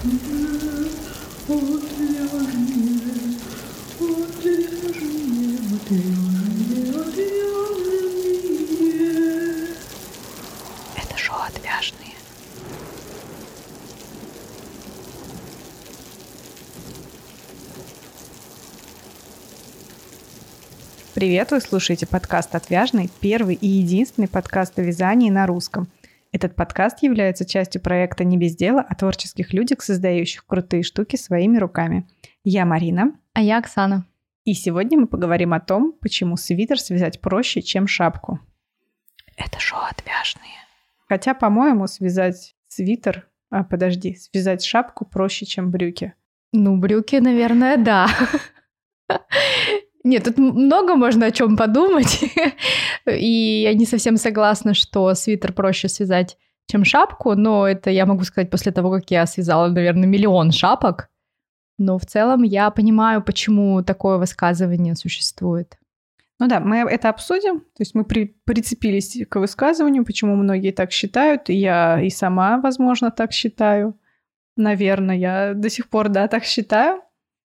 Это шоу «Отвяжные». Привет, вы слушаете подкаст «Отвяжный», первый и единственный подкаст о вязании на русском. Этот подкаст является частью проекта «Не без дела» о творческих людях, создающих крутые штуки своими руками. Я Марина. А я Оксана. И сегодня мы поговорим о том, почему свитер связать проще, чем шапку. Это шоу «Отвяжные». Хотя, по-моему, связать свитер... А, подожди, связать шапку проще, чем брюки. Ну, брюки, наверное, да. Нет, тут много можно о чем подумать. И я не совсем согласна, что свитер проще связать, чем шапку, но это я могу сказать после того, как я связала, наверное, миллион шапок. Но в целом я понимаю, почему такое высказывание существует. Ну да, мы это обсудим. То есть мы при, прицепились к высказыванию, почему многие так считают. И я и сама, возможно, так считаю. Наверное, я до сих пор, да, так считаю.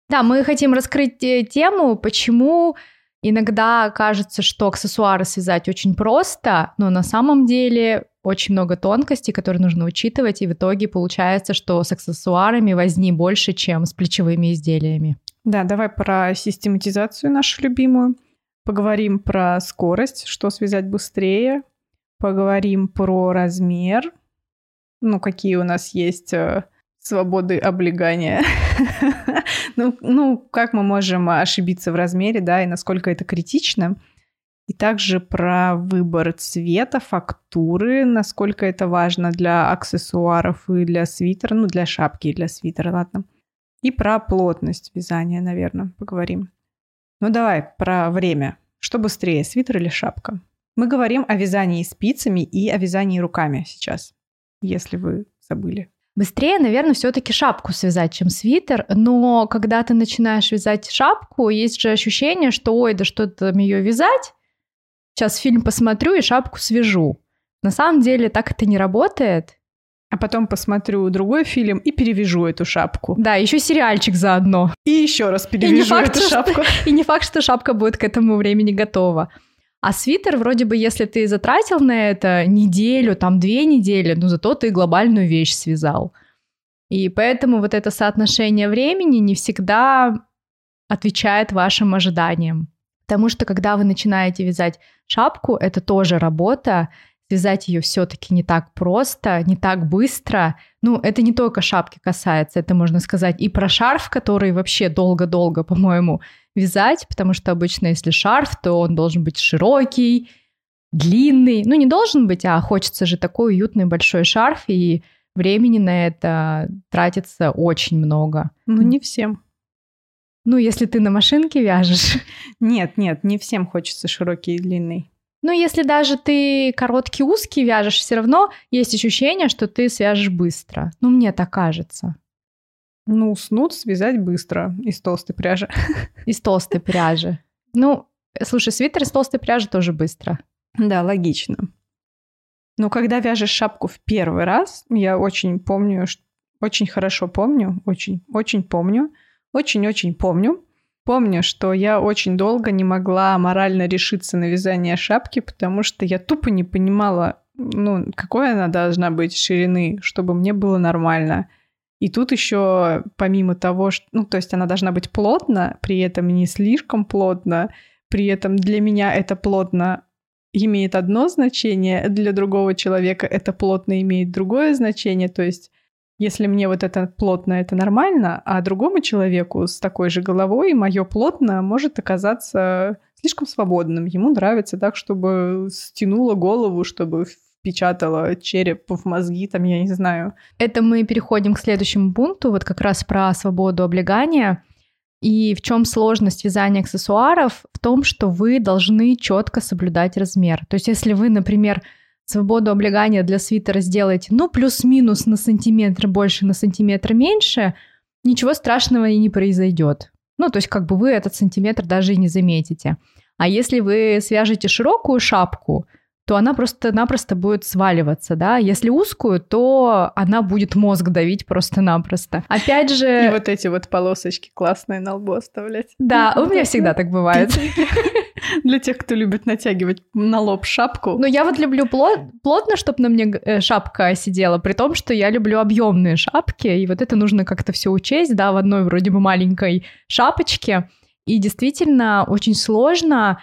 Да, мы хотим раскрыть э, тему, почему иногда кажется, что аксессуары связать очень просто, но на самом деле очень много тонкостей, которые нужно учитывать, и в итоге получается, что с аксессуарами возни больше, чем с плечевыми изделиями. Да, давай про систематизацию нашу любимую. Поговорим про скорость, что связать быстрее. Поговорим про размер, ну, какие у нас есть э, свободы облегания. ну, ну, как мы можем ошибиться в размере, да, и насколько это критично. И также про выбор цвета, фактуры, насколько это важно для аксессуаров и для свитера, ну, для шапки и для свитера, ладно. И про плотность вязания, наверное, поговорим. Ну, давай про время. Что быстрее, свитер или шапка? Мы говорим о вязании спицами и о вязании руками сейчас, если вы забыли. Быстрее, наверное, все-таки шапку связать, чем свитер, но когда ты начинаешь вязать шапку, есть же ощущение, что ой, да что там ее вязать, сейчас фильм посмотрю и шапку свяжу. На самом деле так это не работает. А потом посмотрю другой фильм и перевяжу эту шапку. Да, еще сериальчик заодно. И еще раз перевяжу факт, эту шапку. Что, и не факт, что шапка будет к этому времени готова. А свитер, вроде бы, если ты затратил на это неделю, там две недели, ну зато ты глобальную вещь связал. И поэтому вот это соотношение времени не всегда отвечает вашим ожиданиям. Потому что когда вы начинаете вязать шапку, это тоже работа, связать ее все-таки не так просто, не так быстро. Ну, это не только шапки касается, это можно сказать и про шарф, который вообще долго-долго, по-моему, вязать, потому что обычно, если шарф, то он должен быть широкий, длинный. Ну, не должен быть, а хочется же такой уютный большой шарф, и времени на это тратится очень много. Ну, не всем. Ну, если ты на машинке вяжешь. Нет, нет, не всем хочется широкий и длинный. Ну, если даже ты короткий, узкий вяжешь, все равно есть ощущение, что ты свяжешь быстро. Ну, мне так кажется. Ну, снуд связать быстро из толстой пряжи. Из толстой пряжи. Ну, слушай, свитер из толстой пряжи тоже быстро. Да, логично. Но когда вяжешь шапку в первый раз, я очень помню, очень хорошо помню, очень, очень помню, очень-очень помню, помню, что я очень долго не могла морально решиться на вязание шапки, потому что я тупо не понимала, ну, какой она должна быть ширины, чтобы мне было нормально. И тут еще, помимо того, что, ну, то есть она должна быть плотно, при этом не слишком плотно, при этом для меня это плотно имеет одно значение, для другого человека это плотно имеет другое значение, то есть если мне вот это плотно, это нормально, а другому человеку с такой же головой мое плотно может оказаться слишком свободным. Ему нравится так, чтобы стянуло голову, чтобы впечатала череп в мозги, там, я не знаю. Это мы переходим к следующему пункту, вот как раз про свободу облегания. И в чем сложность вязания аксессуаров? В том, что вы должны четко соблюдать размер. То есть, если вы, например, свободу облегания для свитера сделаете, ну, плюс-минус на сантиметр больше, на сантиметр меньше, ничего страшного и не произойдет. Ну, то есть как бы вы этот сантиметр даже и не заметите. А если вы свяжете широкую шапку, то она просто-напросто будет сваливаться, да. Если узкую, то она будет мозг давить просто-напросто. Опять же... И вот эти вот полосочки классные на лбу оставлять. Да, у меня всегда так бывает. Для тех, кто любит натягивать на лоб шапку. Но я вот люблю плот, плотно, чтобы на мне э, шапка сидела, при том, что я люблю объемные шапки, и вот это нужно как-то все учесть, да, в одной вроде бы маленькой шапочке. И действительно очень сложно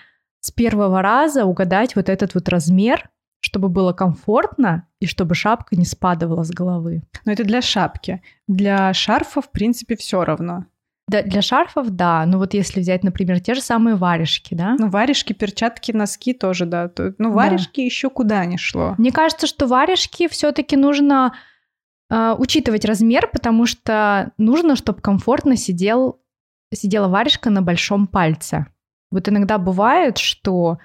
с первого раза угадать вот этот вот размер, чтобы было комфортно и чтобы шапка не спадывала с головы. Но это для шапки. Для шарфа, в принципе, все равно. Да, для шарфов, да. Ну вот если взять, например, те же самые варежки, да? Ну варежки, перчатки, носки тоже, да. Ну варежки да. еще куда не шло. Мне кажется, что варежки все-таки нужно э, учитывать размер, потому что нужно, чтобы комфортно сидел, сидела варежка на большом пальце. Вот иногда бывает, что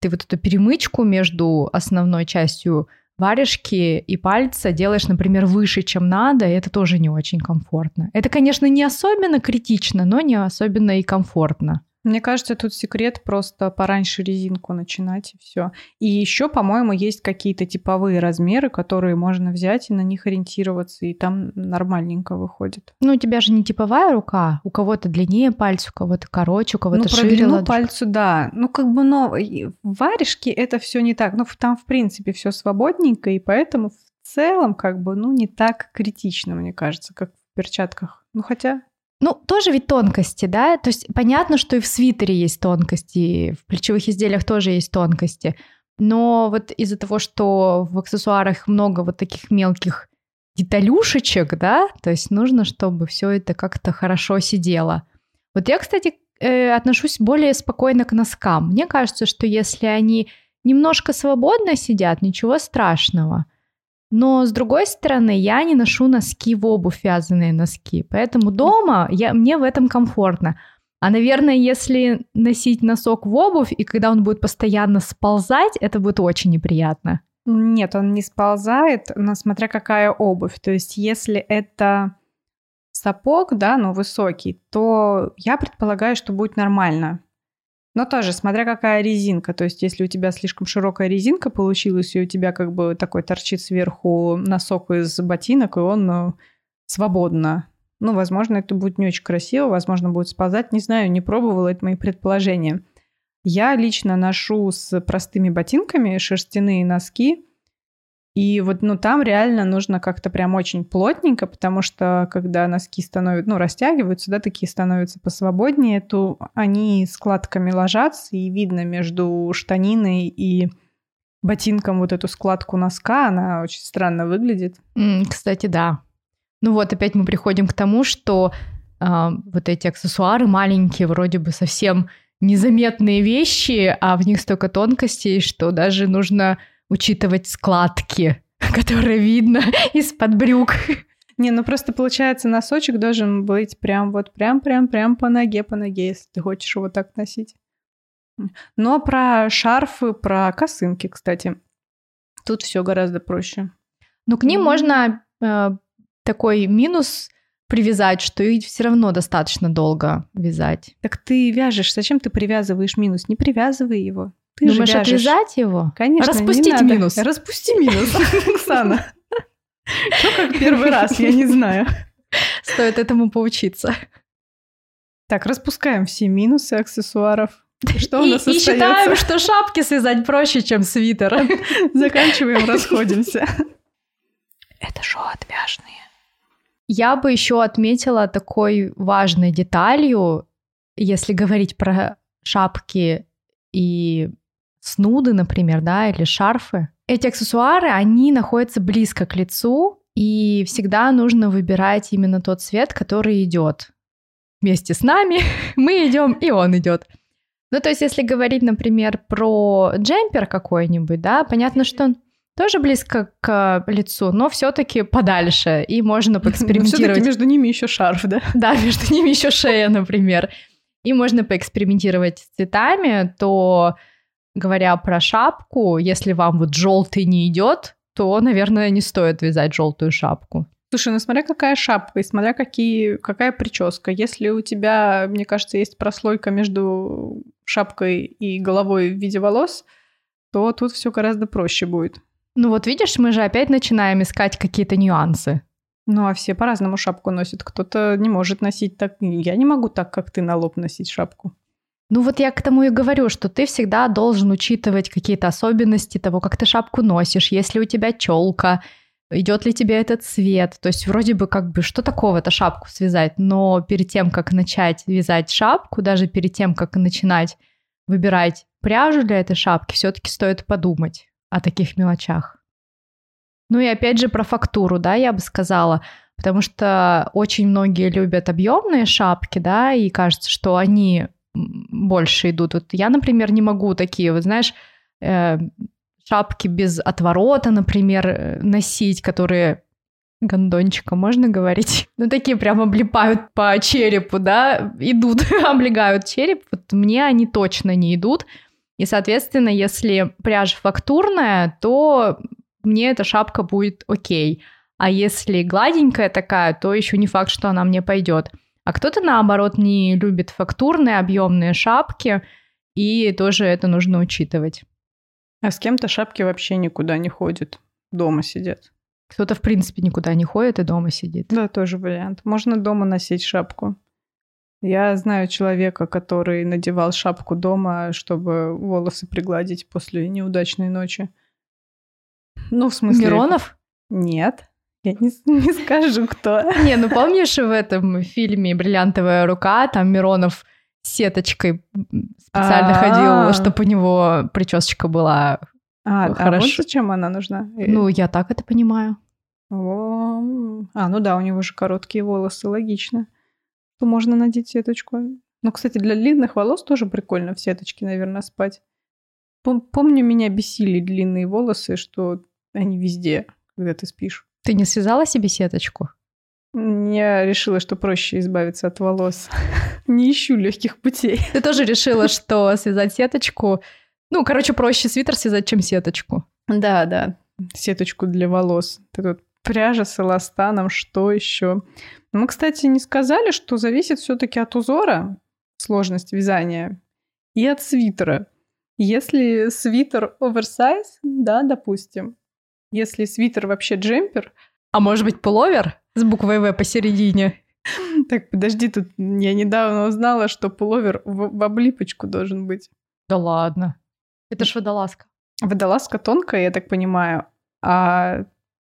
ты вот эту перемычку между основной частью варежки и пальца делаешь, например, выше, чем надо, и это тоже не очень комфортно. Это, конечно, не особенно критично, но не особенно и комфортно. Мне кажется, тут секрет просто пораньше резинку начинать и все. И еще, по-моему, есть какие-то типовые размеры, которые можно взять и на них ориентироваться, и там нормальненько выходит. Ну, у тебя же не типовая рука, у кого-то длиннее пальцы, у кого-то короче, у кого-то ну, шире. Ну, длину пальцу, да. Ну, как бы, но варежки это все не так. Ну, там, в принципе, все свободненько, и поэтому в целом, как бы, ну, не так критично, мне кажется, как в перчатках. Ну, хотя ну, тоже ведь тонкости, да? То есть понятно, что и в свитере есть тонкости, в плечевых изделиях тоже есть тонкости. Но вот из-за того, что в аксессуарах много вот таких мелких деталюшечек, да, то есть нужно, чтобы все это как-то хорошо сидело. Вот я, кстати, э, отношусь более спокойно к носкам. Мне кажется, что если они немножко свободно сидят, ничего страшного. Но, с другой стороны, я не ношу носки в обувь, вязаные носки. Поэтому дома я, мне в этом комфортно. А, наверное, если носить носок в обувь, и когда он будет постоянно сползать, это будет очень неприятно. Нет, он не сползает, но смотря какая обувь. То есть, если это сапог, да, но высокий, то я предполагаю, что будет нормально. Но тоже, смотря какая резинка. То есть, если у тебя слишком широкая резинка получилась, и у тебя как бы такой торчит сверху носок из ботинок, и он ну, свободно. Ну, возможно, это будет не очень красиво, возможно, будет сползать. Не знаю, не пробовала, это мои предположения. Я лично ношу с простыми ботинками шерстяные носки, и вот, ну, там реально нужно как-то прям очень плотненько, потому что когда носки становятся, ну, растягиваются, да, такие становятся посвободнее, то они складками ложатся, и видно между штаниной и ботинком вот эту складку носка, она очень странно выглядит. Кстати, да. Ну вот, опять мы приходим к тому, что э, вот эти аксессуары маленькие, вроде бы совсем незаметные вещи, а в них столько тонкостей, что даже нужно учитывать складки, которые видно из-под брюк. Не, ну просто получается носочек должен быть прям вот прям-прям-прям по ноге, по ноге, если ты хочешь его так носить. Но про шарфы, про косынки, кстати, тут все гораздо проще. Но к ним mm можно э, такой минус привязать, что их все равно достаточно долго вязать. Так ты вяжешь, зачем ты привязываешь минус? Не привязывай его. Ты Думаешь, же отвязать его? Конечно, Распустить минус. Распусти минус, Оксана. Что как первый раз, я не знаю. Стоит этому поучиться. Так, распускаем все минусы аксессуаров. Что у нас и? И считаем, что шапки связать проще, чем свитер. Заканчиваем, расходимся. Это шоу отвяжные. Я бы еще отметила такой важной деталью, если говорить про шапки и снуды, например, да, или шарфы. Эти аксессуары, они находятся близко к лицу, и всегда нужно выбирать именно тот цвет, который идет. Вместе с нами мы идем, и он идет. Ну, то есть, если говорить, например, про джемпер какой-нибудь, да, понятно, что он тоже близко к лицу, но все-таки подальше, и можно поэкспериментировать. Но между ними еще шарф, да? Да, между ними еще шея, например. И можно поэкспериментировать с цветами, то говоря про шапку, если вам вот желтый не идет, то, наверное, не стоит вязать желтую шапку. Слушай, ну смотря какая шапка и смотря какие, какая прическа. Если у тебя, мне кажется, есть прослойка между шапкой и головой в виде волос, то тут все гораздо проще будет. Ну вот видишь, мы же опять начинаем искать какие-то нюансы. Ну, а все по-разному шапку носят. Кто-то не может носить так. Я не могу так, как ты, на лоб носить шапку. Ну вот я к тому и говорю, что ты всегда должен учитывать какие-то особенности того, как ты шапку носишь, если у тебя челка, идет ли тебе этот цвет. То есть вроде бы как бы что такого это шапку связать, но перед тем, как начать вязать шапку, даже перед тем, как начинать выбирать пряжу для этой шапки, все-таки стоит подумать о таких мелочах. Ну и опять же про фактуру, да, я бы сказала, потому что очень многие любят объемные шапки, да, и кажется, что они больше идут. Вот я, например, не могу такие, вот знаешь, э, шапки без отворота, например, э, носить, которые гондончика можно говорить? Ну, такие прям облипают по черепу, да, идут, облегают череп. Вот мне они точно не идут. И, соответственно, если пряжа фактурная, то мне эта шапка будет окей. А если гладенькая такая, то еще не факт, что она мне пойдет. А кто-то, наоборот, не любит фактурные объемные шапки, и тоже это нужно учитывать. А с кем-то шапки вообще никуда не ходят, дома сидят. Кто-то, в принципе, никуда не ходит и дома сидит. Да, тоже вариант. Можно дома носить шапку. Я знаю человека, который надевал шапку дома, чтобы волосы пригладить после неудачной ночи. Ну, в смысле... Миронов? Нет. Я не, не скажу, кто. Не, ну помнишь в этом фильме «Бриллиантовая рука» там Миронов сеточкой специально ходил, чтобы у него прическа была а, а вот зачем она нужна? Ну, я так это понимаю. А, ну да, у него же короткие волосы, логично. То можно надеть сеточку. Ну, кстати, для длинных волос тоже прикольно в сеточке, наверное, спать. Помню, меня бесили длинные волосы, что они везде, когда ты спишь. Ты не связала себе сеточку? Я решила, что проще избавиться от волос. Не ищу легких путей. Ты тоже решила, что связать сеточку... Ну, короче, проще свитер связать, чем сеточку. Да, да. Сеточку для волос. Это пряжа с эластаном, что еще? Мы, кстати, не сказали, что зависит все-таки от узора, сложность вязания, и от свитера. Если свитер оверсайз, да, допустим, если свитер вообще джемпер... А может быть пуловер с буквой В посередине? Так, подожди, тут я недавно узнала, что пуловер в, в облипочку должен быть. Да ладно. Это ж водолазка. Водолазка тонкая, я так понимаю, а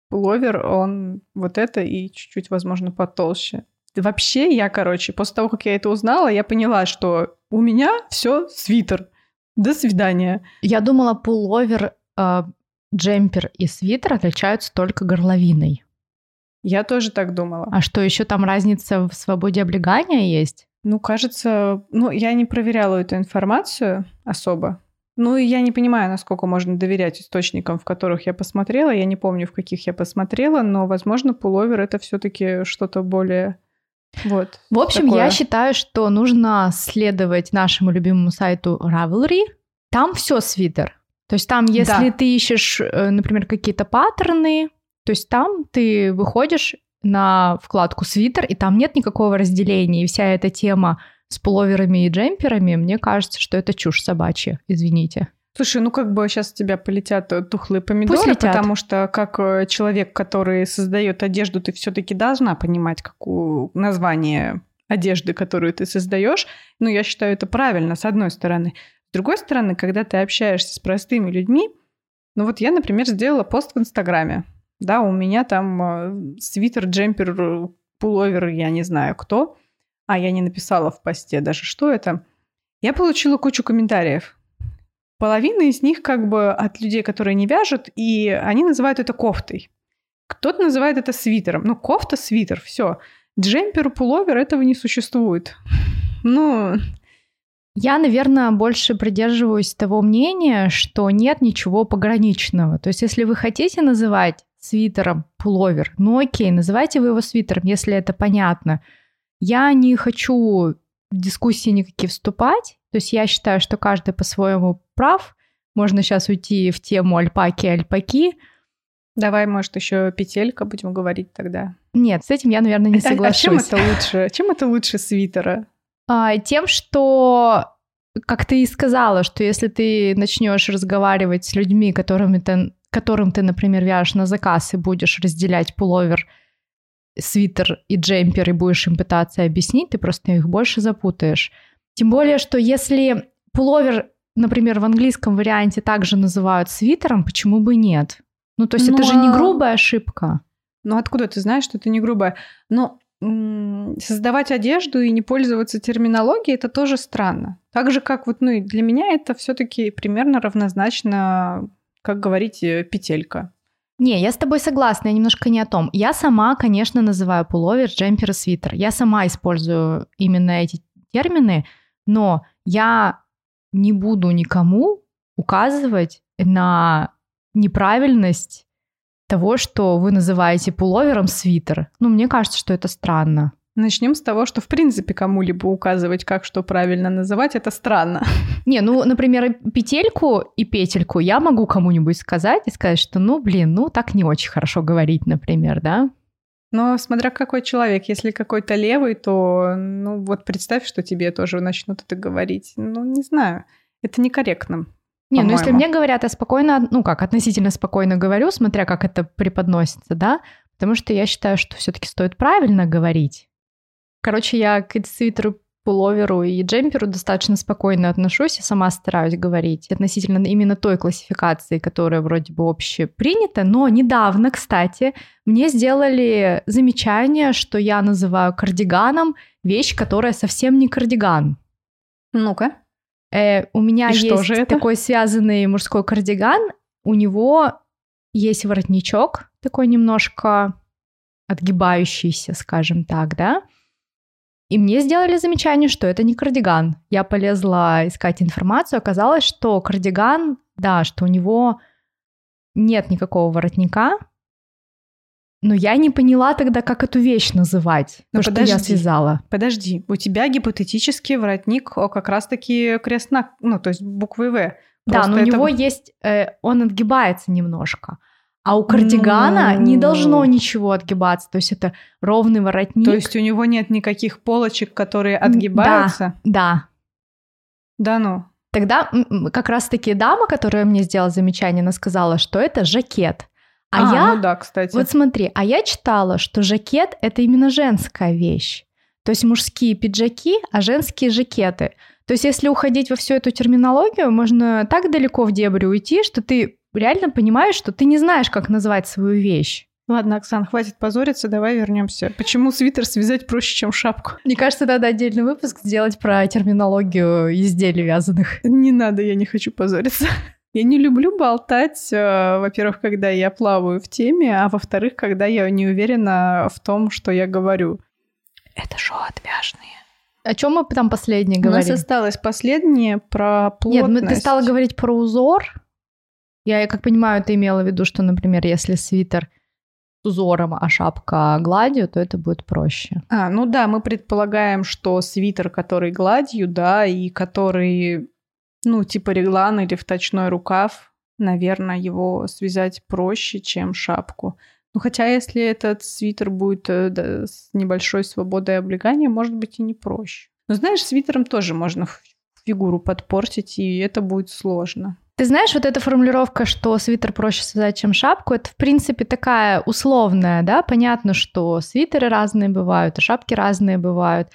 пуловер, он вот это и чуть-чуть, возможно, потолще. Вообще, я, короче, после того, как я это узнала, я поняла, что у меня все свитер. До свидания. Я думала, пуловер э, джемпер и свитер отличаются только горловиной. Я тоже так думала. А что, еще там разница в свободе облегания есть? Ну, кажется, ну, я не проверяла эту информацию особо. Ну, и я не понимаю, насколько можно доверять источникам, в которых я посмотрела. Я не помню, в каких я посмотрела, но, возможно, пуловер это все-таки что-то более вот. В общем, такое. я считаю, что нужно следовать нашему любимому сайту Ravelry. Там все свитер. То есть там, если да. ты ищешь, э, например, какие-то паттерны, то есть там ты выходишь на вкладку свитер, и там нет никакого разделения. И вся эта тема с пуловерами и джемперами, мне кажется, что это чушь собачья, извините. Слушай, ну как бы сейчас у тебя полетят тухлые помидоры, потому что как э, человек, который создает одежду, ты все-таки должна понимать, какую название одежды, которую ты создаешь. Ну, я считаю, это правильно, с одной стороны. С другой стороны, когда ты общаешься с простыми людьми, ну вот я, например, сделала пост в Инстаграме. Да, у меня там э, свитер, джемпер, пуловер, я не знаю кто. А я не написала в посте даже, что это. Я получила кучу комментариев. Половина из них как бы от людей, которые не вяжут, и они называют это кофтой. Кто-то называет это свитером. Ну, кофта, свитер, все. Джемпер, пуловер этого не существует. Ну, я, наверное, больше придерживаюсь того мнения, что нет ничего пограничного. То есть, если вы хотите называть свитером пуловер, ну окей, называйте вы его свитером, если это понятно. Я не хочу в дискуссии никакие вступать. То есть я считаю, что каждый по-своему прав. Можно сейчас уйти в тему альпаки альпаки. Давай, может, еще петелька будем говорить тогда. Нет, с этим я, наверное, не соглашусь. А, а чем это лучше? Чем это лучше свитера? А, тем, что как ты и сказала, что если ты начнешь разговаривать с людьми, которыми ты, которым ты, например, вяжешь на заказ и будешь разделять пуловер, свитер и джемпер и будешь им пытаться объяснить, ты просто их больше запутаешь. Тем более, что если пуловер, например, в английском варианте также называют свитером, почему бы нет? Ну, то есть ну, это же не а грубая ошибка. Ну, откуда ты знаешь, что это не грубая? Ну, создавать одежду и не пользоваться терминологией это тоже странно. Так же, как вот, ну, для меня это все-таки примерно равнозначно, как говорить, э, петелька. Не, я с тобой согласна, я немножко не о том. Я сама, конечно, называю пуловер, джемпер и свитер. Я сама использую именно эти термины, но я не буду никому указывать на неправильность того, что вы называете пуловером свитер. Ну, мне кажется, что это странно. Начнем с того, что в принципе кому-либо указывать, как что правильно называть, это странно. Не, ну, например, петельку и петельку я могу кому-нибудь сказать и сказать, что, ну, блин, ну, так не очень хорошо говорить, например, да? Но смотря какой человек, если какой-то левый, то, ну, вот представь, что тебе тоже начнут это говорить. Ну, не знаю, это некорректно. Не, ну если мне говорят, я спокойно, ну как, относительно спокойно говорю, смотря как это преподносится, да, потому что я считаю, что все-таки стоит правильно говорить. Короче, я к свитеру, пуловеру и джемперу достаточно спокойно отношусь и сама стараюсь говорить относительно именно той классификации, которая вроде бы общепринята, но недавно, кстати, мне сделали замечание, что я называю кардиганом вещь, которая совсем не кардиган. Ну-ка. Э, у меня И есть такой связанный мужской кардиган. У него есть воротничок, такой немножко отгибающийся, скажем так, да. И мне сделали замечание, что это не кардиган. Я полезла искать информацию, оказалось, что кардиган, да, что у него нет никакого воротника, но я не поняла тогда, как эту вещь называть, Но то, подожди, что я связала. Подожди, у тебя гипотетический воротник как раз-таки крест на... Ну, то есть буквы «В». да, но это... у него есть... Э, он отгибается немножко. А у кардигана ну... не должно ничего отгибаться. То есть это ровный воротник. То есть у него нет никаких полочек, которые отгибаются? Да, да. Да ну. Тогда как раз-таки дама, которая мне сделала замечание, она сказала, что это жакет. А, а я, ну да, кстати. Вот смотри, а я читала, что жакет это именно женская вещь. То есть мужские пиджаки, а женские жакеты. То есть если уходить во всю эту терминологию, можно так далеко в дебри уйти, что ты реально понимаешь, что ты не знаешь, как назвать свою вещь. Ладно, Оксан, хватит позориться, давай вернемся. Почему свитер связать проще, чем шапку? Мне кажется, надо отдельный выпуск сделать про терминологию изделий вязаных. Не надо, я не хочу позориться. Я не люблю болтать, э, во-первых, когда я плаваю в теме, а во-вторых, когда я не уверена в том, что я говорю. Это шоу отвяжные. О чем мы там последнее говорили? У нас осталось последнее про плотность. Нет, ты стала говорить про узор. Я, как понимаю, ты имела в виду, что, например, если свитер с узором, а шапка гладью, то это будет проще. А, ну да, мы предполагаем, что свитер, который гладью, да, и который ну, типа реглан или вточной рукав, наверное, его связать проще, чем шапку. Ну, хотя если этот свитер будет э, да, с небольшой свободой облегания, может быть и не проще. Но знаешь, свитером тоже можно фигуру подпортить, и это будет сложно. Ты знаешь, вот эта формулировка, что свитер проще связать, чем шапку, это, в принципе, такая условная, да? Понятно, что свитеры разные бывают, и шапки разные бывают.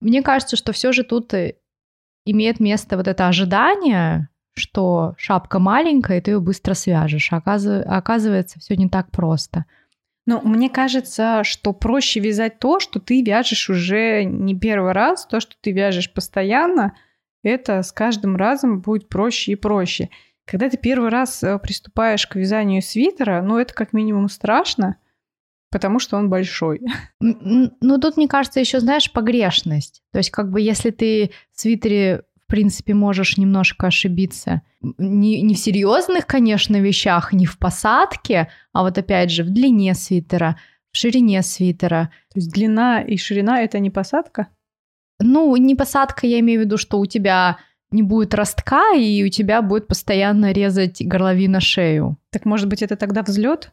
Мне кажется, что все же тут имеет место вот это ожидание, что шапка маленькая, и ты ее быстро свяжешь. А оказывается, все не так просто. Ну, мне кажется, что проще вязать то, что ты вяжешь уже не первый раз, то, что ты вяжешь постоянно, это с каждым разом будет проще и проще. Когда ты первый раз э, приступаешь к вязанию свитера, ну, это как минимум страшно, потому что он большой. Ну, тут, мне кажется, еще, знаешь, погрешность. То есть, как бы, если ты в свитере, в принципе, можешь немножко ошибиться, не, не в серьезных, конечно, вещах, не в посадке, а вот опять же в длине свитера, в ширине свитера. То есть длина и ширина — это не посадка? Ну, не посадка, я имею в виду, что у тебя не будет ростка, и у тебя будет постоянно резать горловина шею. Так может быть, это тогда взлет?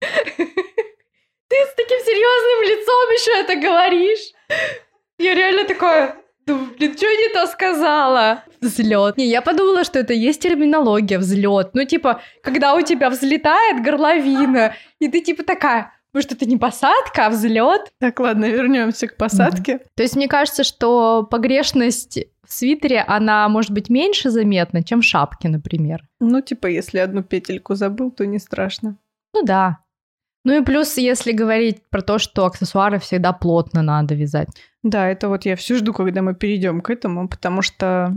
Ты с таким серьезным лицом еще это говоришь. Я реально такое... Ну, блин, что не то сказала? Взлет. Не, я подумала, что это есть терминология взлет. Ну, типа, когда у тебя взлетает горловина, и ты типа такая, может, это не посадка, а взлет? Так, ладно, вернемся к посадке. Mm-hmm. То есть мне кажется, что погрешность в свитере, она может быть меньше заметна, чем в шапке, например. Ну, типа, если одну петельку забыл, то не страшно. Ну да. Ну и плюс, если говорить про то, что аксессуары всегда плотно надо вязать. Да, это вот я все жду, когда мы перейдем к этому, потому что,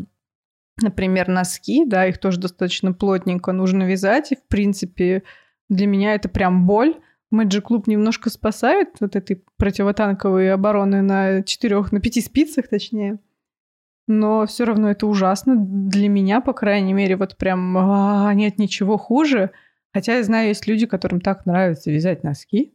например, носки, да, их тоже достаточно плотненько нужно вязать, и, в принципе, для меня это прям боль. Magic Club немножко спасает вот этой противотанковой обороны на четырех, на пяти спицах, точнее. Но все равно это ужасно. Для меня, по крайней мере, вот прям а, нет ничего хуже. Хотя я знаю, есть люди, которым так нравится вязать носки.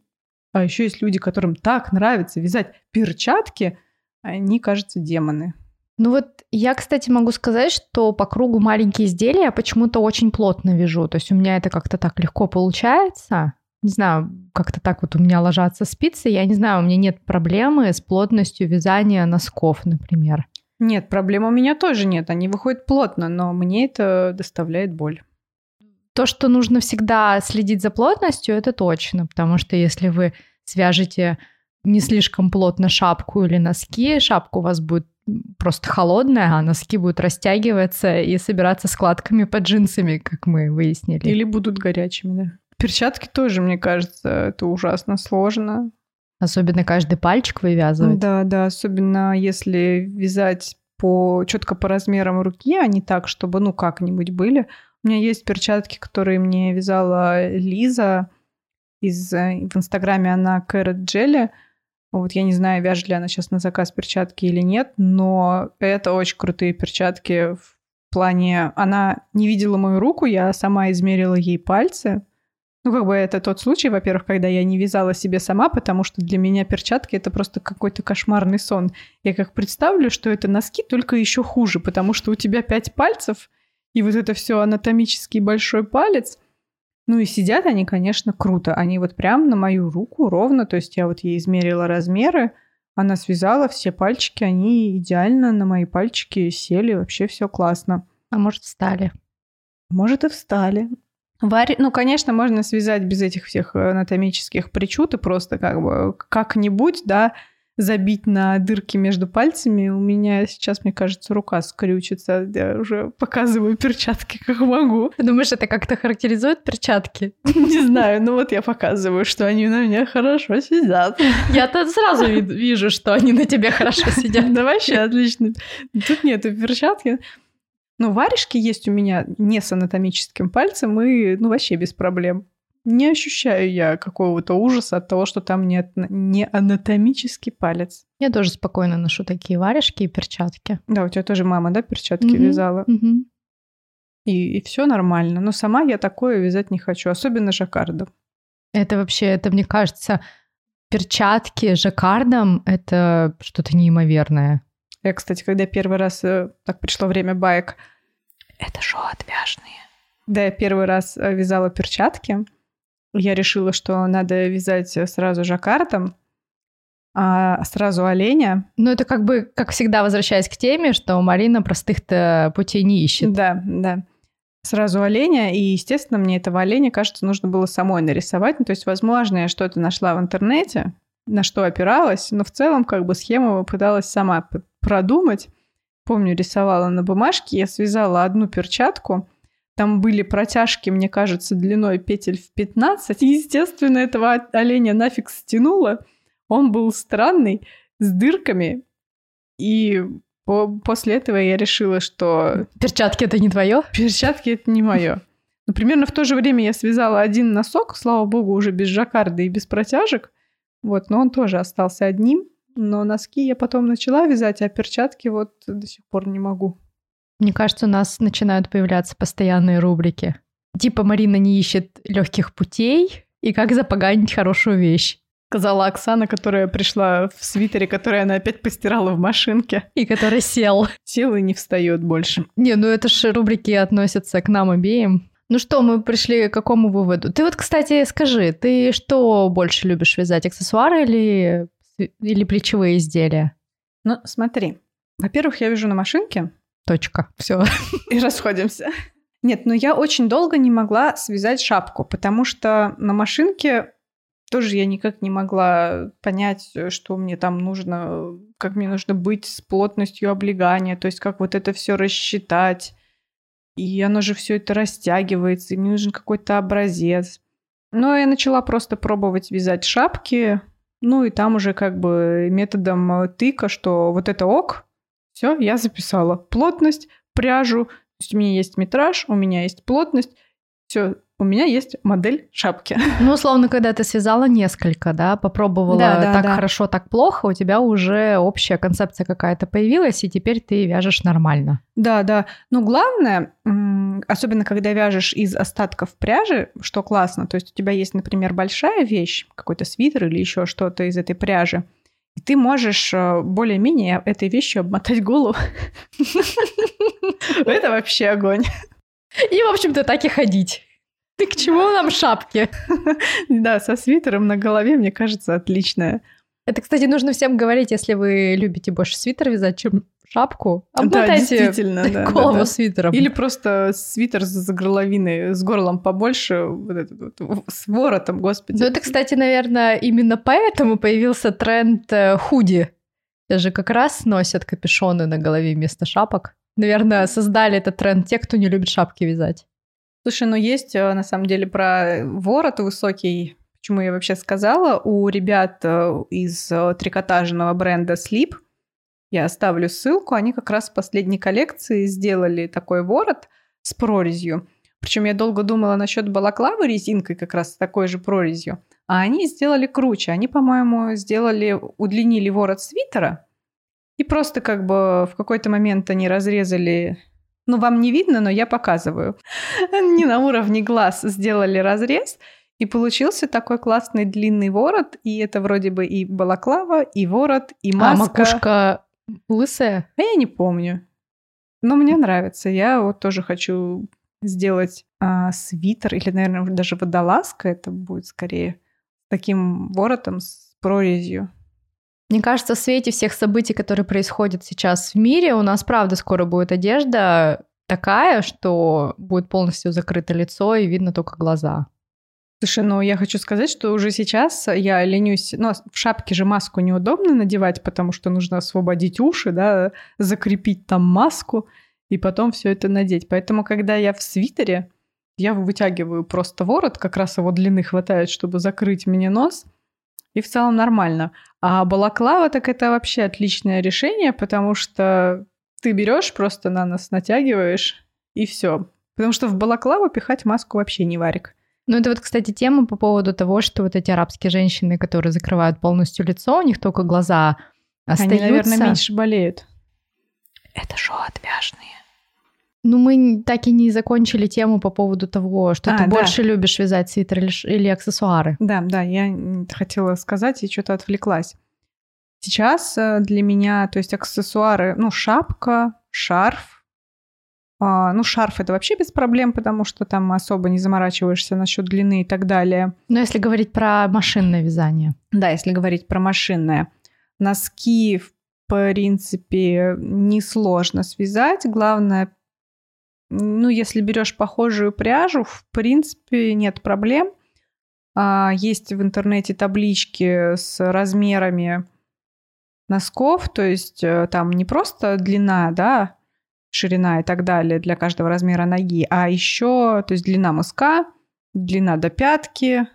А еще есть люди, которым так нравится вязать перчатки, они, кажется, демоны. Ну вот я, кстати, могу сказать, что по кругу маленькие изделия я почему-то очень плотно вяжу. То есть у меня это как-то так легко получается. Не знаю, как-то так вот у меня ложатся спицы. Я не знаю, у меня нет проблемы с плотностью вязания носков, например. Нет, проблем у меня тоже нет. Они выходят плотно, но мне это доставляет боль. То, что нужно всегда следить за плотностью, это точно, потому что если вы свяжете не слишком плотно шапку или носки, шапка у вас будет просто холодная, а носки будут растягиваться и собираться складками под джинсами, как мы выяснили. Или будут горячими, да. Перчатки тоже, мне кажется, это ужасно сложно. Особенно каждый пальчик вывязывать. Да, да, особенно если вязать по четко по размерам руки, а не так, чтобы ну как-нибудь были. У меня есть перчатки, которые мне вязала Лиза из э, в Инстаграме она Carrot Jelly. Вот я не знаю, вяжет ли она сейчас на заказ перчатки или нет, но это очень крутые перчатки в плане... Она не видела мою руку, я сама измерила ей пальцы. Ну, как бы это тот случай, во-первых, когда я не вязала себе сама, потому что для меня перчатки это просто какой-то кошмарный сон. Я как представлю, что это носки, только еще хуже, потому что у тебя пять пальцев — и вот это все анатомический большой палец. Ну и сидят они, конечно, круто. Они вот прям на мою руку ровно, то есть я вот ей измерила размеры, она связала все пальчики, они идеально на мои пальчики сели, вообще все классно. А может, встали? Может, и встали. Варь... Ну, конечно, можно связать без этих всех анатомических причуд и просто как бы как-нибудь, да, забить на дырки между пальцами. У меня сейчас, мне кажется, рука скрючится. Я уже показываю перчатки, как могу. Думаешь, это как-то характеризует перчатки? Не знаю, но вот я показываю, что они на меня хорошо сидят. Я-то сразу вижу, что они на тебе хорошо сидят. Да вообще отлично. Тут нету перчатки. Ну, варежки есть у меня не с анатомическим пальцем, и ну вообще без проблем не ощущаю я какого-то ужаса от того, что там нет не анатомический палец. Я тоже спокойно ношу такие варежки и перчатки. Да, у тебя тоже мама, да, перчатки mm-hmm. вязала? Mm-hmm. И, и все нормально. Но сама я такое вязать не хочу, особенно жаккардом. Это вообще, это мне кажется, перчатки жаккардом — это что-то неимоверное. Я, кстати, когда первый раз э, так пришло время баек, это шо отвяжные. Да, я первый раз э, вязала перчатки, я решила, что надо вязать сразу жаккардом, а сразу оленя. Ну, это как бы, как всегда, возвращаясь к теме, что Марина простых-то путей не ищет. Да, да. Сразу оленя, и, естественно, мне этого оленя, кажется, нужно было самой нарисовать. Ну, то есть, возможно, я что-то нашла в интернете, на что опиралась, но в целом как бы схему пыталась сама продумать. Помню, рисовала на бумажке, я связала одну перчатку – там были протяжки, мне кажется, длиной петель в 15. Естественно, этого оленя нафиг стянуло. Он был странный, с дырками. И по после этого я решила, что... Перчатки это не твое? Перчатки это не мое. Но примерно в то же время я связала один носок, слава богу, уже без жаккарда и без протяжек. Вот, но он тоже остался одним. Но носки я потом начала вязать, а перчатки вот до сих пор не могу. Мне кажется, у нас начинают появляться постоянные рубрики. Типа Марина не ищет легких путей и как запоганить хорошую вещь. Сказала Оксана, которая пришла в свитере, который она опять постирала в машинке. И который сел. Сел и не встает больше. Не, ну это же рубрики относятся к нам обеим. Ну что, мы пришли к какому выводу? Ты вот, кстати, скажи, ты что больше любишь вязать, аксессуары или, или плечевые изделия? Ну, смотри, Во-первых, я вяжу на машинке. Точка. Все. И расходимся. Нет, но я очень долго не могла связать шапку, потому что на машинке тоже я никак не могла понять, что мне там нужно, как мне нужно быть с плотностью облегания, то есть как вот это все рассчитать. И оно же все это растягивается, и мне нужен какой-то образец. Но я начала просто пробовать вязать шапки, ну и там уже как бы методом тыка, что вот это ок, все, я записала. Плотность, пряжу, то есть у меня есть метраж, у меня есть плотность, все, у меня есть модель шапки. Ну, условно, когда ты связала несколько, да, попробовала да, да, так да. хорошо, так плохо, у тебя уже общая концепция какая-то появилась, и теперь ты вяжешь нормально. Да, да. Но главное, особенно когда вяжешь из остатков пряжи, что классно, то есть у тебя есть, например, большая вещь, какой-то свитер или еще что-то из этой пряжи, и ты можешь э, более-менее этой вещью обмотать голову. Это вообще огонь. И, в общем-то, так и ходить. Ты к чему нам шапки? Да, со свитером на голове, мне кажется, отличная. Это, кстати, нужно всем говорить, если вы любите больше свитер вязать, чем шапку. Обмотайте да, голову да, да. свитером. Или просто свитер с горловиной, с горлом побольше, вот этот вот, с воротом, господи. Ну, это, кстати, наверное, именно поэтому появился тренд э, худи. Это же как раз носят капюшоны на голове вместо шапок. Наверное, создали этот тренд те, кто не любит шапки вязать. Слушай, ну есть э, на самом деле про ворот высокий, почему я вообще сказала, у ребят э, из э, трикотажного бренда Sleep, я оставлю ссылку, они как раз в последней коллекции сделали такой ворот с прорезью. Причем я долго думала насчет балаклавы резинкой как раз с такой же прорезью, а они сделали круче. Они, по-моему, сделали, удлинили ворот свитера, и просто как бы в какой-то момент они разрезали ну, вам не видно, но я показываю. Не на уровне глаз сделали разрез, и получился такой классный длинный ворот, и это вроде бы и балаклава, и ворот, и а маска. А макушка лысая? А я не помню. Но мне нравится. Я вот тоже хочу сделать а, свитер или, наверное, даже водолазка. Это будет скорее таким воротом с прорезью. Мне кажется, в свете всех событий, которые происходят сейчас в мире, у нас, правда, скоро будет одежда такая, что будет полностью закрыто лицо и видно только глаза. Слушай, ну я хочу сказать, что уже сейчас я ленюсь... Ну, в шапке же маску неудобно надевать, потому что нужно освободить уши, да, закрепить там маску и потом все это надеть. Поэтому, когда я в свитере, я вытягиваю просто ворот, как раз его длины хватает, чтобы закрыть мне нос – и в целом нормально. А балаклава так это вообще отличное решение, потому что ты берешь просто на нос, натягиваешь, и все. Потому что в балаклаву пихать маску вообще не варик. Ну, это вот, кстати, тема по поводу того, что вот эти арабские женщины, которые закрывают полностью лицо, у них только глаза остаются. Они, наверное, меньше болеют. Это шоу отвяжные. Ну, мы так и не закончили тему по поводу того, что а, ты да. больше любишь вязать свитер или, или аксессуары. Да, да, я хотела сказать и что-то отвлеклась. Сейчас э, для меня, то есть аксессуары, ну, шапка, шарф. А, ну, шарф это вообще без проблем, потому что там особо не заморачиваешься насчет длины и так далее. Но если говорить про машинное вязание. Да, если говорить про машинное. Носки, в принципе, несложно связать. Главное ну, если берешь похожую пряжу, в принципе, нет проблем. А, есть в интернете таблички с размерами носков, то есть э, там не просто длина, да, ширина и так далее для каждого размера ноги, а еще, то есть длина мыска, длина до пятки,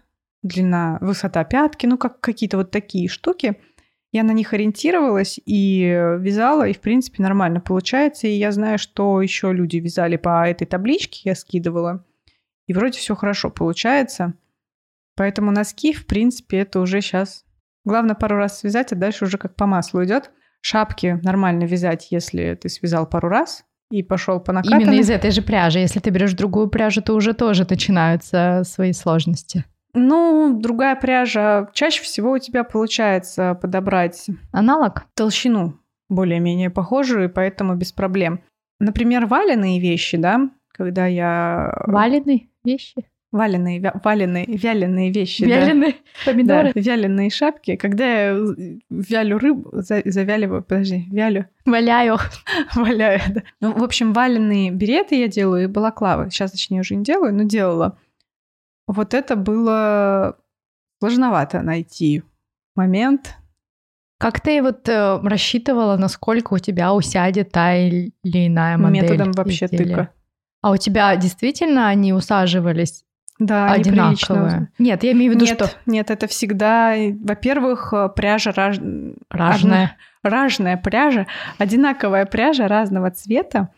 длина, высота пятки, ну, как какие-то вот такие штуки – я на них ориентировалась и вязала, и, в принципе, нормально получается. И я знаю, что еще люди вязали по этой табличке, я скидывала. И вроде все хорошо получается. Поэтому носки, в принципе, это уже сейчас... Главное пару раз связать, а дальше уже как по маслу идет. Шапки нормально вязать, если ты связал пару раз и пошел по накатанной. Именно из этой же пряжи. Если ты берешь другую пряжу, то уже тоже начинаются свои сложности. Ну, другая пряжа. Чаще всего у тебя получается подобрать... Аналог? Толщину более-менее похожую, поэтому без проблем. Например, валеные вещи, да, когда я... Валеные вещи? Валеные, вя- валеные, вяленые вещи. да. Вяленые помидоры. Да, вяленые шапки. Когда я вялю рыбу, за- завяливаю, подожди, вялю, Валяю. валяю, да. Ну, в общем, валеные береты я делаю и балаклавы. Сейчас, точнее, уже не делаю, но делала. Вот это было сложновато найти момент. Как ты вот э, рассчитывала, насколько у тебя усядет та или иная модель? методом вообще изделия? тыка. А у тебя действительно они усаживались Да, одинаковые? Нет, я имею в виду, Нет, что нет, это всегда, во-первых, э, пряжа раж... ражная. ражная пряжа, одинаковая пряжа разного цвета,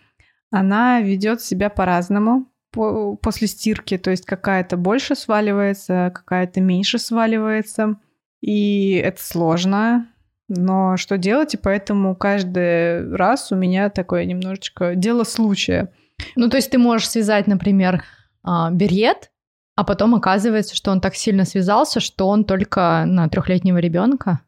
она ведет себя по-разному по- после стирки, то есть какая-то больше сваливается, какая-то меньше сваливается, и это сложно. Но что делать, и поэтому каждый раз у меня такое немножечко дело случая. Ну, то есть ты можешь связать, например, а, берет, а потом оказывается, что он так сильно связался, что он только на трехлетнего ребенка.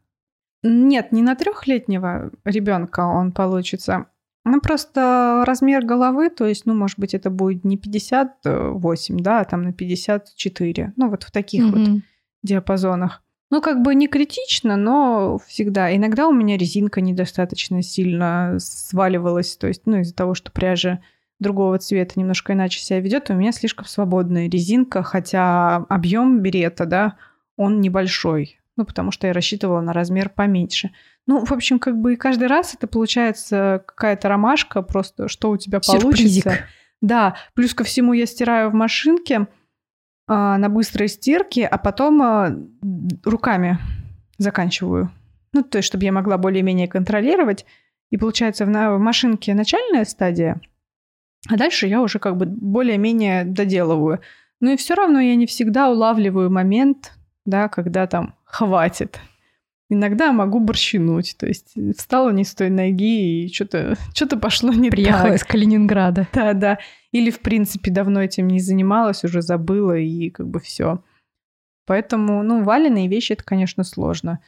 Нет, не на трехлетнего ребенка он получится. Ну, просто размер головы, то есть, ну, может быть, это будет не 58, да, а там на 54. Ну, вот в таких вот Мгм. диапазонах. Ну, как бы не критично, но всегда. Иногда у меня резинка недостаточно сильно сваливалась, то есть, ну, из-за того, что пряжа другого цвета немножко иначе себя ведет, у меня слишком свободная резинка, хотя объем берета, да, он небольшой. Ну, потому что я рассчитывала на размер поменьше. Ну, в общем, как бы и каждый раз это получается какая-то ромашка, просто что у тебя Сюрпризик. получится. Да, плюс ко всему я стираю в машинке а, на быстрой стирке, а потом а, руками заканчиваю. Ну, то есть, чтобы я могла более-менее контролировать. И получается, в, на- в машинке начальная стадия, а дальше я уже как бы более-менее доделываю. Ну и все равно я не всегда улавливаю момент, да, когда там хватит. Иногда могу борщинуть, то есть встала не с той ноги и что-то что пошло не Приехала так. из Калининграда. Да, да. Или, в принципе, давно этим не занималась, уже забыла, и как бы все. Поэтому, ну, валеные вещи это, конечно, сложно.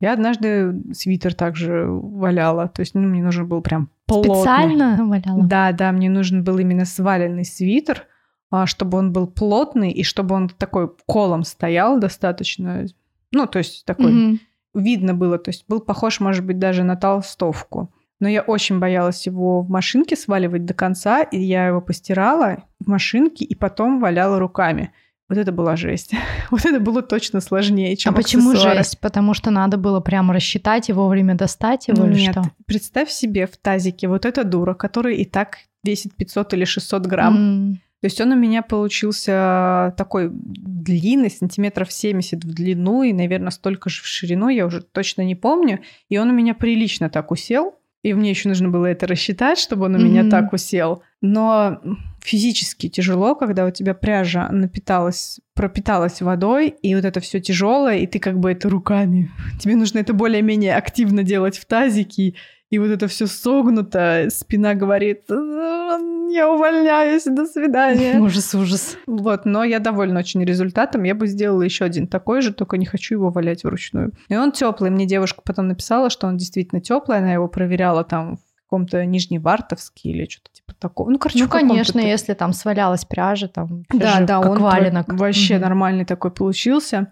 Я однажды свитер также валяла. То есть, ну, мне нужен был прям плотный. Специально валяла? Да, да, мне нужен был именно сваленный свитер, а, чтобы он был плотный и чтобы он такой колом стоял достаточно. Ну, то есть такой Мгм. видно было, то есть был похож, может быть, даже на толстовку. Но я очень боялась его в машинке сваливать до конца, и я его постирала в машинке и потом валяла руками. Вот это была жесть. Вот это было точно сложнее, чем А почему жесть? Потому что надо было прям рассчитать и вовремя достать его или Нет, что? представь себе в тазике вот эта дура, которая и так весит 500 или 600 грамм. М. То есть он у меня получился такой длинный, сантиметров 70 в длину и, наверное, столько же в ширину, я уже точно не помню. И он у меня прилично так усел. И мне еще нужно было это рассчитать, чтобы он у меня Мгм. так усел. Но физически тяжело, когда у тебя пряжа напиталась, пропиталась водой, и вот это все тяжелое, и ты как бы это руками. Тебе нужно это более-менее активно делать в тазике, и вот это все согнуто, спина говорит, «Э, я увольняюсь, до свидания. Ужас, ужас. Вот, но я довольна очень результатом. Я бы сделала еще один такой же, только не хочу его валять вручную. И он теплый. Мне девушка потом написала, что он действительно теплый. Она его проверяла там в каком-то Нижневартовске или что-то типа такого. Ну, короче, Ну, конечно, если там свалялась пряжа, там Да, же да, как он валенок. во- вообще Мгм. нормальный такой получился.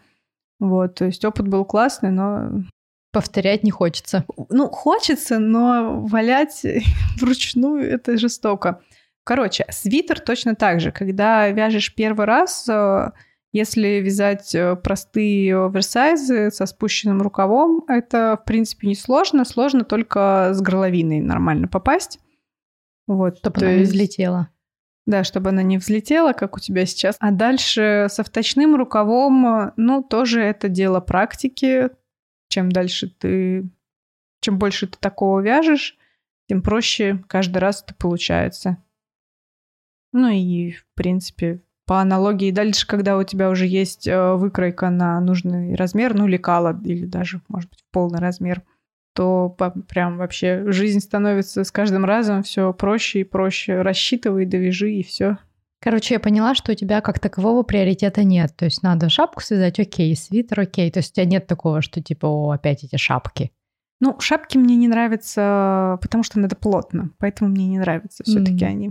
Вот, то есть опыт был классный, но Повторять не хочется. ну, хочется, но валять вручную это жестоко. Короче, свитер точно так же. Когда вяжешь первый раз, э, если вязать э, простые оверсайзы со спущенным рукавом, это, в принципе, не сложно. Только с горловиной нормально попасть. Вот, Чтобы то она не есть- взлетела. Да, чтобы она не взлетела, как у тебя сейчас. А дальше со вточным рукавом, э, ну, тоже это дело практики. Чем дальше ты... Чем больше ты такого вяжешь, тем проще каждый раз это получается. Ну и, в принципе, по аналогии дальше, когда у тебя уже есть э, выкройка на нужный размер, ну, лекала или даже, может быть, полный размер, то прям вообще жизнь становится с каждым разом все проще и проще. Рассчитывай, довяжи и все. Короче, я поняла, что у тебя как такового приоритета нет. То есть надо шапку связать, окей, свитер, окей. То есть у тебя нет такого, что типа, о, опять эти шапки. Ну, шапки мне не нравятся, потому что надо плотно, поэтому мне не нравятся все-таки М. они.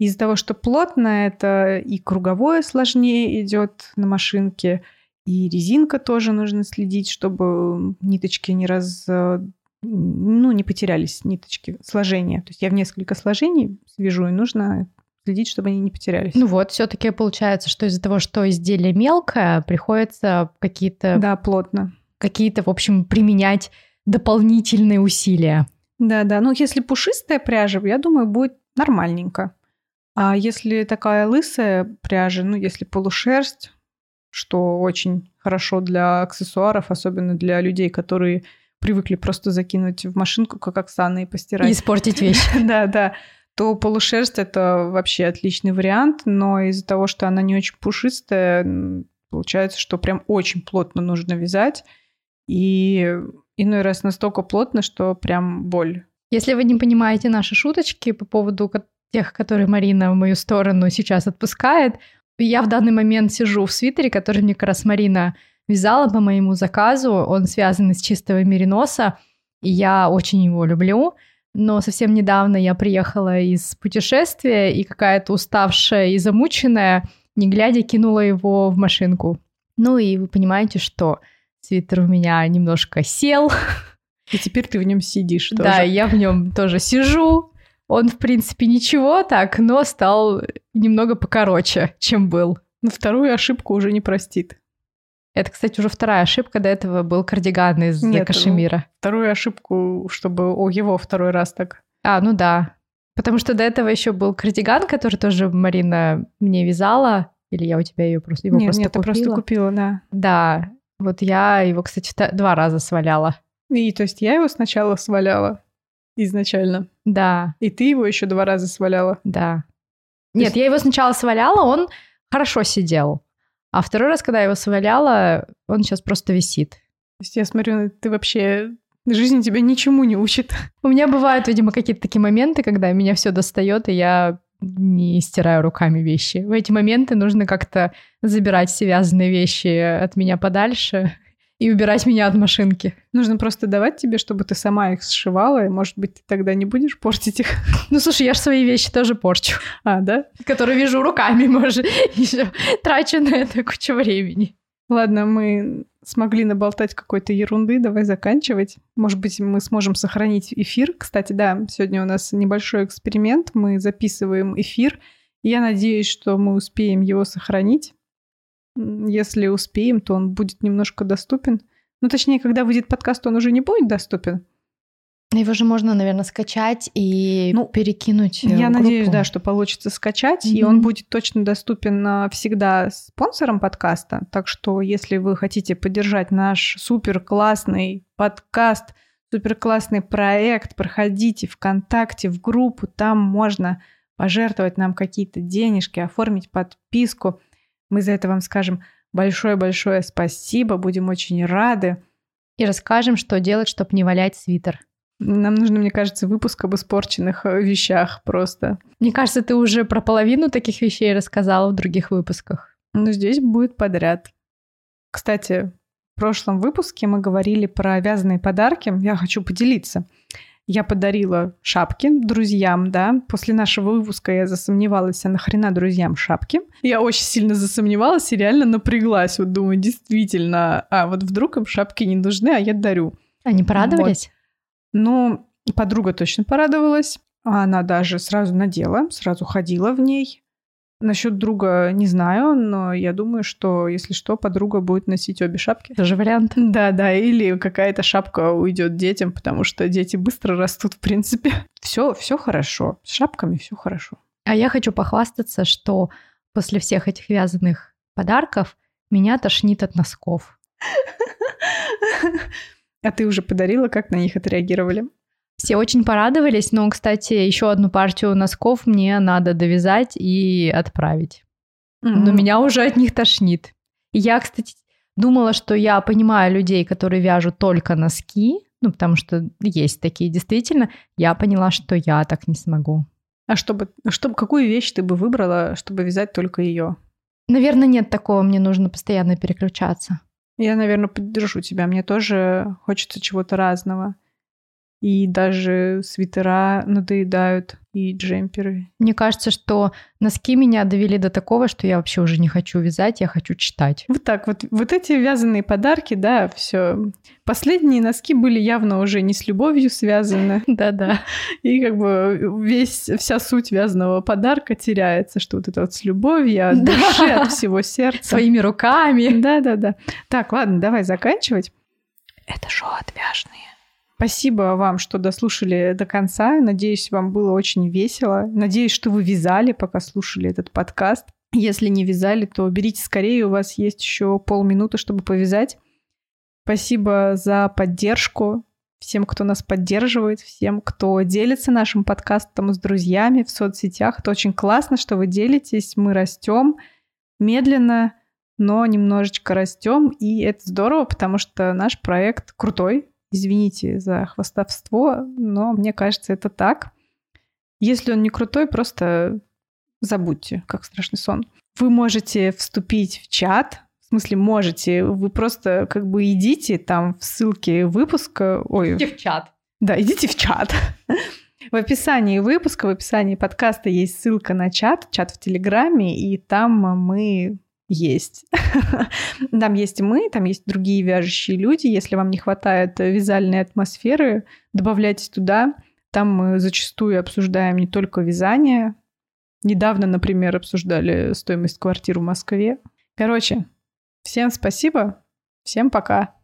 Из-за того, что плотно, это и круговое сложнее идет на машинке, и резинка тоже нужно следить, чтобы ниточки не раз ну, не потерялись ниточки сложения. То есть я в несколько сложений свяжу, и нужно следить, чтобы они не потерялись. Ну вот, все-таки получается, что из-за того, что изделие мелкое, приходится какие-то... Да, плотно. Какие-то, в общем, применять дополнительные усилия. Да, да. Ну, если пушистая пряжа, я думаю, будет нормальненько. А если такая лысая пряжа, ну, если полушерсть, что очень хорошо для аксессуаров, особенно для людей, которые привыкли просто закинуть в машинку, как Оксана, и постирать. И испортить вещь. Да, да. То полушерсть это вообще отличный вариант, но из-за того, что она не очень пушистая, получается, что прям очень плотно нужно вязать. И иной раз настолько плотно, что прям боль. Если вы не понимаете наши шуточки по поводу тех, которые Марина в мою сторону сейчас отпускает, я в данный момент сижу в свитере, который мне как раз Марина вязала по моему заказу. Он связан из чистого мериноса, и я очень его люблю. Но совсем недавно я приехала из путешествия, и какая-то уставшая и замученная, не глядя, кинула его в машинку. Ну и вы понимаете, что свитер у меня немножко сел. И теперь ты в нем сидишь тоже. Да, я в нем тоже сижу. Он, в принципе, ничего так, но стал немного покороче, чем был. Но вторую ошибку уже не простит. Это, кстати, уже вторая ошибка. До этого был кардиган из Нет, кашемира. Вторую ошибку, чтобы о его второй раз так. А, ну да. Потому что до этого еще был кардиган, который тоже Марина мне вязала. Или я у тебя ее просто его нет, просто нет, купила? Нет, просто купила, да. Да. Вот я его, кстати, два раза сваляла. И то есть я его сначала сваляла изначально. Да. И ты его еще два раза сваляла. Да. Нет, есть... я его сначала сваляла, он хорошо сидел. А второй раз, когда я его сваляла, он сейчас просто висит. То есть я смотрю, ты вообще Жизнь тебя ничему не учит. У меня бывают, видимо, какие-то такие моменты, когда меня все достает, и я не стираю руками вещи. В эти моменты нужно как-то забирать связанные вещи от меня подальше и убирать меня от машинки. Нужно просто давать тебе, чтобы ты сама их сшивала, и, может быть, ты тогда не будешь портить их. Ну, слушай, я же свои вещи тоже порчу. А, да? Которые вяжу руками, может, еще трачу на это кучу времени. Ладно, мы смогли наболтать какой-то ерунды, давай заканчивать. Может быть, мы сможем сохранить эфир. Кстати, да, сегодня у нас небольшой эксперимент, мы записываем эфир. Я надеюсь, что мы успеем его сохранить. Если успеем, то он будет немножко доступен. Ну, точнее, когда выйдет подкаст, он уже не будет доступен. Его же можно, наверное, скачать и ну, перекинуть. Я надеюсь, да, что получится скачать, mm-hmm. и он будет точно доступен всегда спонсорам подкаста. Так что, если вы хотите поддержать наш супер классный подкаст, супер классный проект, проходите ВКонтакте в группу, там можно пожертвовать нам какие-то денежки, оформить подписку. Мы за это вам скажем большое-большое спасибо, будем очень рады. И расскажем, что делать, чтобы не валять свитер. Нам нужно, мне кажется, выпуск об испорченных э, вещах просто. Мне кажется, ты уже про половину таких вещей рассказала в других выпусках. Ну, здесь будет подряд. Кстати, в прошлом выпуске мы говорили про вязаные подарки. Я хочу поделиться. Я подарила шапки друзьям, да. После нашего выпуска я засомневалась, а нахрена друзьям шапки. Я очень сильно засомневалась и реально напряглась. Вот думаю, действительно, а вот вдруг им шапки не нужны, а я дарю. Они порадовались? Вот. Ну, подруга точно порадовалась. Она даже сразу надела, сразу ходила в ней. Насчет друга не знаю, но я думаю, что если что, подруга будет носить обе шапки. Тоже вариант. Да, да, или какая-то шапка уйдет детям, потому что дети быстро растут, в принципе. Все, все хорошо. С шапками все хорошо. А я хочу похвастаться, что после всех этих вязаных подарков меня тошнит от носков. А ты уже подарила, как на них отреагировали? Все очень порадовались, но, кстати, еще одну партию носков мне надо довязать и отправить. Mm-hmm. Но меня уже от них тошнит. Я, кстати, думала, что я понимаю людей, которые вяжут только носки, ну, потому что есть такие действительно. Я поняла, что я так не смогу. А чтобы, чтобы какую вещь ты бы выбрала, чтобы вязать только ее? Наверное, нет такого, мне нужно постоянно переключаться. Я, наверное, поддержу тебя. Мне тоже хочется чего-то разного. И даже свитера надоедают, и джемперы. Мне кажется, что носки меня довели до такого, что я вообще уже не хочу вязать, я хочу читать. Вот так вот. Вот эти вязаные подарки, да, все. Последние носки были явно уже не с любовью связаны. Да-да. И как бы весь, вся суть вязаного подарка теряется, что вот это вот с любовью, от души, от всего сердца. Своими руками. Да-да-да. Так, ладно, давай заканчивать. Это шоу отвяжные. Спасибо вам, что дослушали до конца. Надеюсь, вам было очень весело. Надеюсь, что вы вязали, пока слушали этот подкаст. Если не вязали, то берите скорее, у вас есть еще полминуты, чтобы повязать. Спасибо за поддержку всем, кто нас поддерживает, всем, кто делится нашим подкастом с друзьями в соцсетях. Это очень классно, что вы делитесь. Мы растем медленно, но немножечко растем, и это здорово, потому что наш проект крутой, Извините за хвастовство, но мне кажется, это так. Если он не крутой, просто забудьте, как страшный сон. Вы можете вступить в чат, в смысле можете, вы просто как бы идите там в ссылке выпуска. Ой, идите в чат. Да, идите в чат. В описании выпуска, в описании подкаста есть ссылка на чат, чат в Телеграме, и там мы есть. Там есть мы, там есть другие вяжущие люди. Если вам не хватает вязальной атмосферы, добавляйтесь туда. Там мы зачастую обсуждаем не только вязание. Недавно, например, обсуждали стоимость квартир в Москве. Короче, всем спасибо, всем пока.